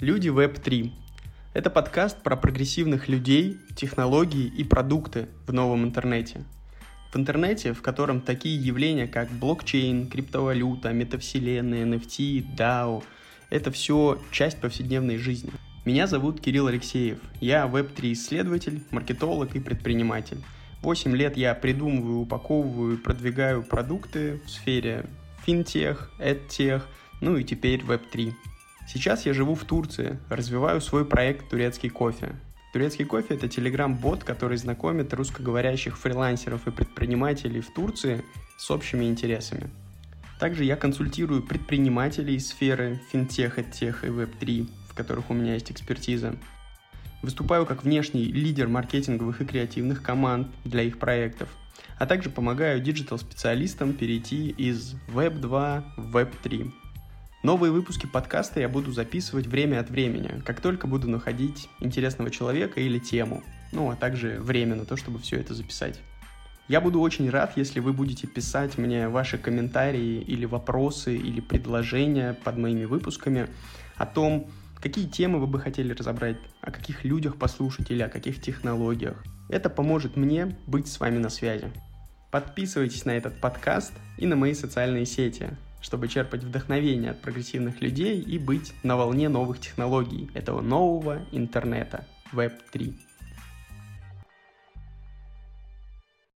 Люди Web 3. Это подкаст про прогрессивных людей, технологии и продукты в новом интернете. В интернете, в котором такие явления, как блокчейн, криптовалюта, метавселенная, NFT, DAO – это все часть повседневной жизни. Меня зовут Кирилл Алексеев. Я Web3 исследователь, маркетолог и предприниматель. Восемь лет я придумываю, упаковываю и продвигаю продукты в сфере финтех, эдтех, ну и теперь Web3. Сейчас я живу в Турции, развиваю свой проект «Турецкий кофе». Турецкий кофе – это телеграм-бот, который знакомит русскоговорящих фрилансеров и предпринимателей в Турции с общими интересами. Также я консультирую предпринимателей из сферы финтеха, тех и веб-3, в которых у меня есть экспертиза. Выступаю как внешний лидер маркетинговых и креативных команд для их проектов, а также помогаю digital-специалистам перейти из Web 2 в Web 3. Новые выпуски подкаста я буду записывать время от времени, как только буду находить интересного человека или тему, ну а также время на то, чтобы все это записать. Я буду очень рад, если вы будете писать мне ваши комментарии или вопросы или предложения под моими выпусками о том, какие темы вы бы хотели разобрать, о каких людях послушать или о каких технологиях. Это поможет мне быть с вами на связи. Подписывайтесь на этот подкаст и на мои социальные сети – чтобы черпать вдохновение от прогрессивных людей и быть на волне новых технологий, этого нового интернета, Web 3.